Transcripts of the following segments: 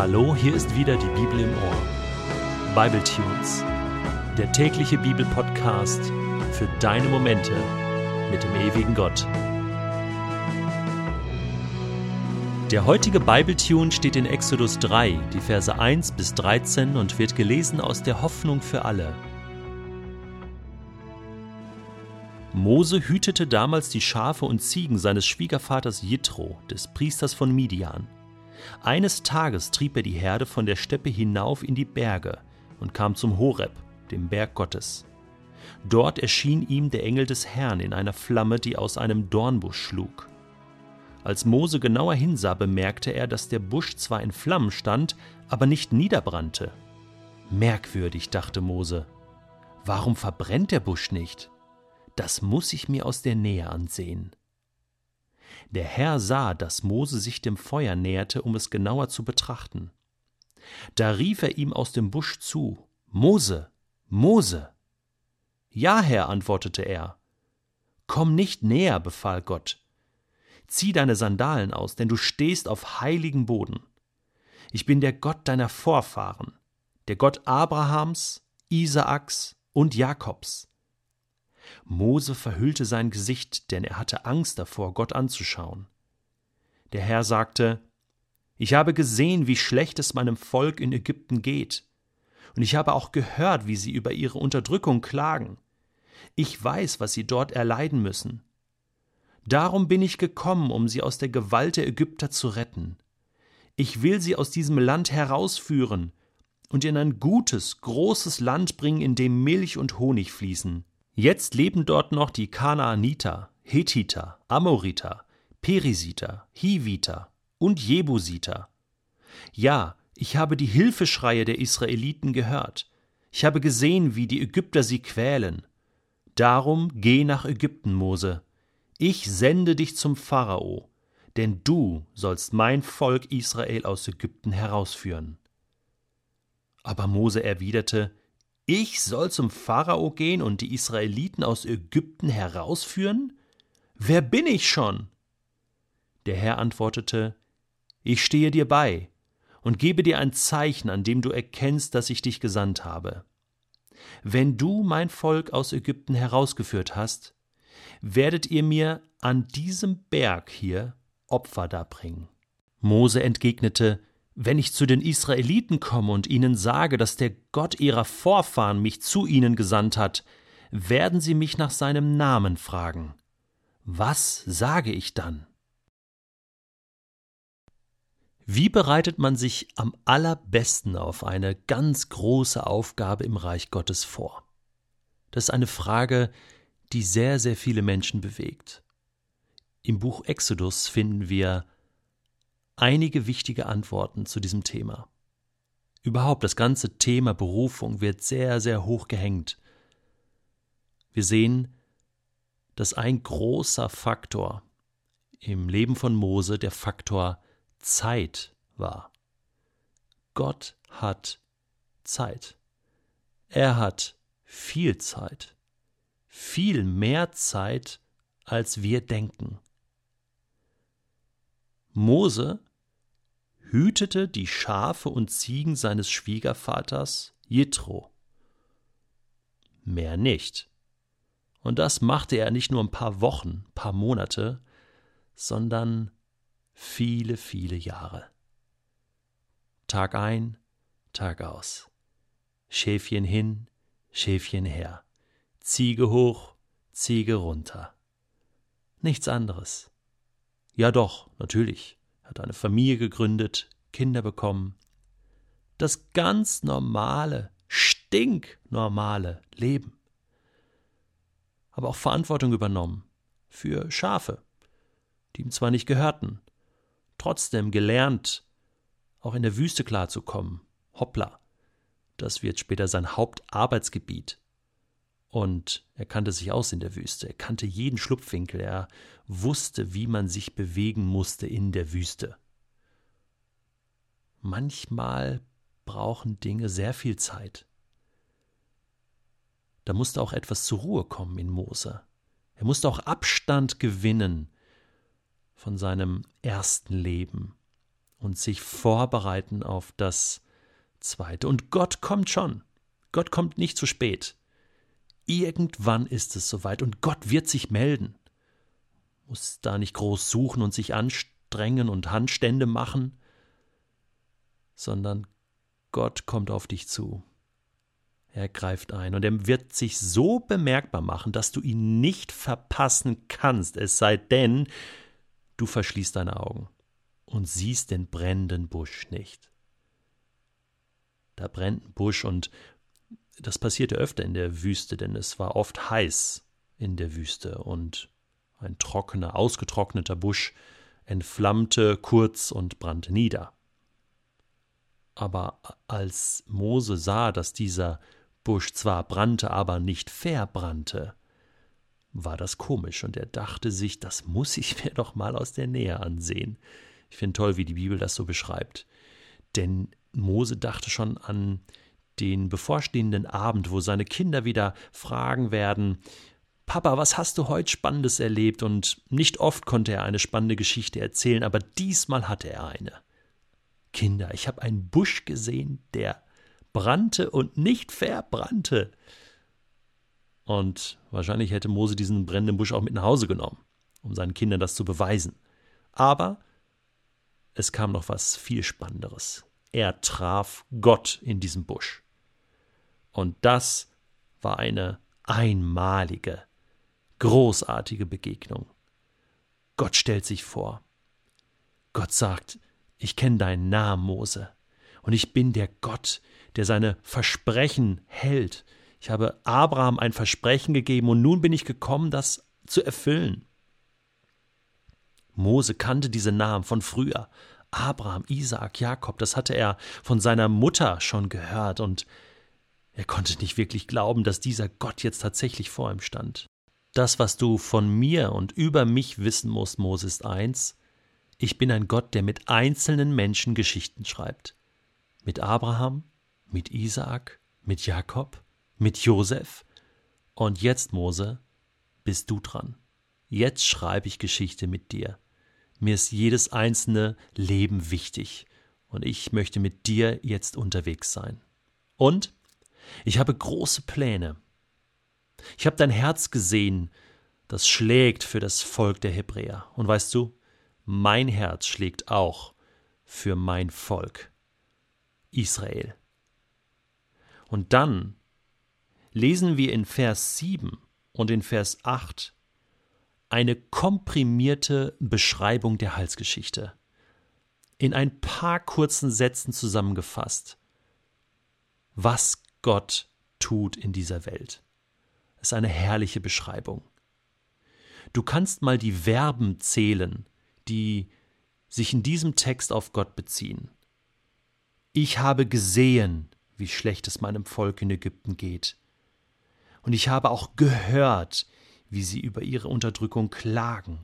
Hallo, hier ist wieder die Bibel im Ohr. Bible Tunes, der tägliche Bibelpodcast für deine Momente mit dem ewigen Gott. Der heutige Bible Tune steht in Exodus 3, die Verse 1 bis 13 und wird gelesen aus der Hoffnung für alle. Mose hütete damals die Schafe und Ziegen seines Schwiegervaters Jitro, des Priesters von Midian. Eines Tages trieb er die Herde von der Steppe hinauf in die Berge und kam zum Horeb, dem Berg Gottes. Dort erschien ihm der Engel des Herrn in einer Flamme, die aus einem Dornbusch schlug. Als Mose genauer hinsah, bemerkte er, dass der Busch zwar in Flammen stand, aber nicht niederbrannte. Merkwürdig, dachte Mose. Warum verbrennt der Busch nicht? Das muss ich mir aus der Nähe ansehen. Der Herr sah, dass Mose sich dem Feuer näherte, um es genauer zu betrachten. Da rief er ihm aus dem Busch zu Mose, Mose. Ja, Herr, antwortete er. Komm nicht näher, befahl Gott. Zieh deine Sandalen aus, denn du stehst auf heiligen Boden. Ich bin der Gott deiner Vorfahren, der Gott Abrahams, Isaaks und Jakobs. Mose verhüllte sein Gesicht, denn er hatte Angst davor, Gott anzuschauen. Der Herr sagte, Ich habe gesehen, wie schlecht es meinem Volk in Ägypten geht, und ich habe auch gehört, wie sie über ihre Unterdrückung klagen. Ich weiß, was sie dort erleiden müssen. Darum bin ich gekommen, um sie aus der Gewalt der Ägypter zu retten. Ich will sie aus diesem Land herausführen und in ein gutes, großes Land bringen, in dem Milch und Honig fließen. Jetzt leben dort noch die Kanaaniter, Hethiter, Amoriter, Perisiter, Hiviter und Jebusiter. Ja, ich habe die Hilfeschreie der Israeliten gehört. Ich habe gesehen, wie die Ägypter sie quälen. Darum geh nach Ägypten, Mose. Ich sende dich zum Pharao, denn du sollst mein Volk Israel aus Ägypten herausführen. Aber Mose erwiderte, ich soll zum Pharao gehen und die Israeliten aus Ägypten herausführen? Wer bin ich schon? Der Herr antwortete, Ich stehe dir bei und gebe dir ein Zeichen, an dem du erkennst, dass ich dich gesandt habe. Wenn du mein Volk aus Ägypten herausgeführt hast, werdet ihr mir an diesem Berg hier Opfer darbringen. Mose entgegnete, wenn ich zu den Israeliten komme und ihnen sage, dass der Gott ihrer Vorfahren mich zu ihnen gesandt hat, werden sie mich nach seinem Namen fragen. Was sage ich dann? Wie bereitet man sich am allerbesten auf eine ganz große Aufgabe im Reich Gottes vor? Das ist eine Frage, die sehr, sehr viele Menschen bewegt. Im Buch Exodus finden wir einige wichtige Antworten zu diesem Thema. Überhaupt das ganze Thema Berufung wird sehr, sehr hoch gehängt. Wir sehen, dass ein großer Faktor im Leben von Mose der Faktor Zeit war. Gott hat Zeit. Er hat viel Zeit. Viel mehr Zeit, als wir denken. Mose hütete die Schafe und Ziegen seines Schwiegervaters Jitro. Mehr nicht. Und das machte er nicht nur ein paar Wochen, paar Monate, sondern viele, viele Jahre. Tag ein, Tag aus. Schäfchen hin, Schäfchen her. Ziege hoch, Ziege runter. Nichts anderes. Ja doch, natürlich hat eine Familie gegründet, Kinder bekommen. Das ganz normale, stinknormale Leben. Aber auch Verantwortung übernommen für Schafe, die ihm zwar nicht gehörten, trotzdem gelernt, auch in der Wüste klarzukommen. Hoppla, das wird später sein Hauptarbeitsgebiet. Und er kannte sich aus in der Wüste, er kannte jeden Schlupfwinkel, er wusste, wie man sich bewegen musste in der Wüste. Manchmal brauchen Dinge sehr viel Zeit. Da musste auch etwas zur Ruhe kommen in Mose. Er musste auch Abstand gewinnen von seinem ersten Leben und sich vorbereiten auf das Zweite. Und Gott kommt schon. Gott kommt nicht zu spät. Irgendwann ist es soweit und Gott wird sich melden. Muss da nicht groß suchen und sich anstrengen und Handstände machen, sondern Gott kommt auf dich zu. Er greift ein und er wird sich so bemerkbar machen, dass du ihn nicht verpassen kannst, es sei denn, du verschließt deine Augen und siehst den brennenden Busch nicht. Da brennt ein Busch und das passierte öfter in der Wüste, denn es war oft heiß in der Wüste und ein trockener, ausgetrockneter Busch entflammte kurz und brannte nieder. Aber als Mose sah, dass dieser Busch zwar brannte, aber nicht verbrannte, war das komisch, und er dachte sich, das muss ich mir doch mal aus der Nähe ansehen. Ich finde toll, wie die Bibel das so beschreibt. Denn Mose dachte schon an den bevorstehenden Abend, wo seine Kinder wieder fragen werden, Papa, was hast du heute Spannendes erlebt? Und nicht oft konnte er eine spannende Geschichte erzählen, aber diesmal hatte er eine. Kinder, ich habe einen Busch gesehen, der brannte und nicht verbrannte. Und wahrscheinlich hätte Mose diesen brennenden Busch auch mit nach Hause genommen, um seinen Kindern das zu beweisen. Aber es kam noch was viel Spannenderes. Er traf Gott in diesem Busch. Und das war eine einmalige, großartige Begegnung. Gott stellt sich vor. Gott sagt, ich kenne deinen Namen, Mose, und ich bin der Gott, der seine Versprechen hält. Ich habe Abraham ein Versprechen gegeben und nun bin ich gekommen, das zu erfüllen. Mose kannte diese Namen von früher. Abraham, Isaak, Jakob, das hatte er von seiner Mutter schon gehört und er konnte nicht wirklich glauben, dass dieser Gott jetzt tatsächlich vor ihm stand. Das, was du von mir und über mich wissen musst, Mose, ist eins. Ich bin ein Gott, der mit einzelnen Menschen Geschichten schreibt. Mit Abraham, mit Isaak, mit Jakob, mit Josef. Und jetzt, Mose, bist du dran. Jetzt schreibe ich Geschichte mit dir. Mir ist jedes einzelne Leben wichtig. Und ich möchte mit dir jetzt unterwegs sein. Und ich habe große Pläne. Ich habe dein Herz gesehen, das schlägt für das Volk der Hebräer. Und weißt du, mein Herz schlägt auch für mein Volk, Israel. Und dann lesen wir in Vers 7 und in Vers 8 eine komprimierte Beschreibung der Halsgeschichte. In ein paar kurzen Sätzen zusammengefasst, was Gott tut in dieser Welt. Das ist eine herrliche Beschreibung. Du kannst mal die Verben zählen, die sich in diesem Text auf Gott beziehen. Ich habe gesehen, wie schlecht es meinem Volk in Ägypten geht. Und ich habe auch gehört, wie sie über ihre Unterdrückung klagen.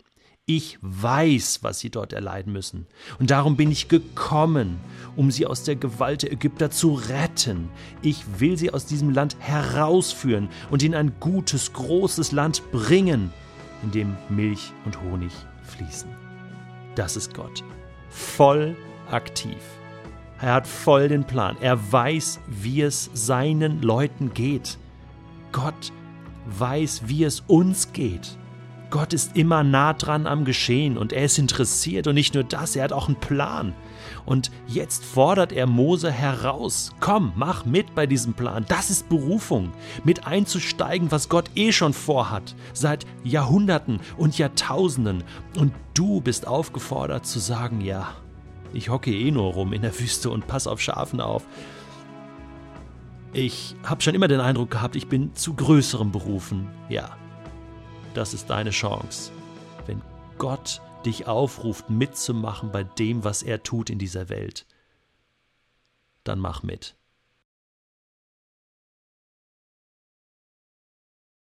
Ich weiß, was sie dort erleiden müssen. Und darum bin ich gekommen, um sie aus der Gewalt der Ägypter zu retten. Ich will sie aus diesem Land herausführen und in ein gutes, großes Land bringen, in dem Milch und Honig fließen. Das ist Gott. Voll aktiv. Er hat voll den Plan. Er weiß, wie es seinen Leuten geht. Gott weiß, wie es uns geht. Gott ist immer nah dran am Geschehen und er ist interessiert und nicht nur das, er hat auch einen Plan. Und jetzt fordert er Mose heraus, komm, mach mit bei diesem Plan. Das ist Berufung, mit einzusteigen, was Gott eh schon vorhat, seit Jahrhunderten und Jahrtausenden. Und du bist aufgefordert zu sagen, ja, ich hocke eh nur rum in der Wüste und pass auf Schafen auf. Ich habe schon immer den Eindruck gehabt, ich bin zu größerem berufen. Ja, das ist deine Chance. Wenn Gott dich aufruft, mitzumachen bei dem, was er tut in dieser Welt, dann mach mit.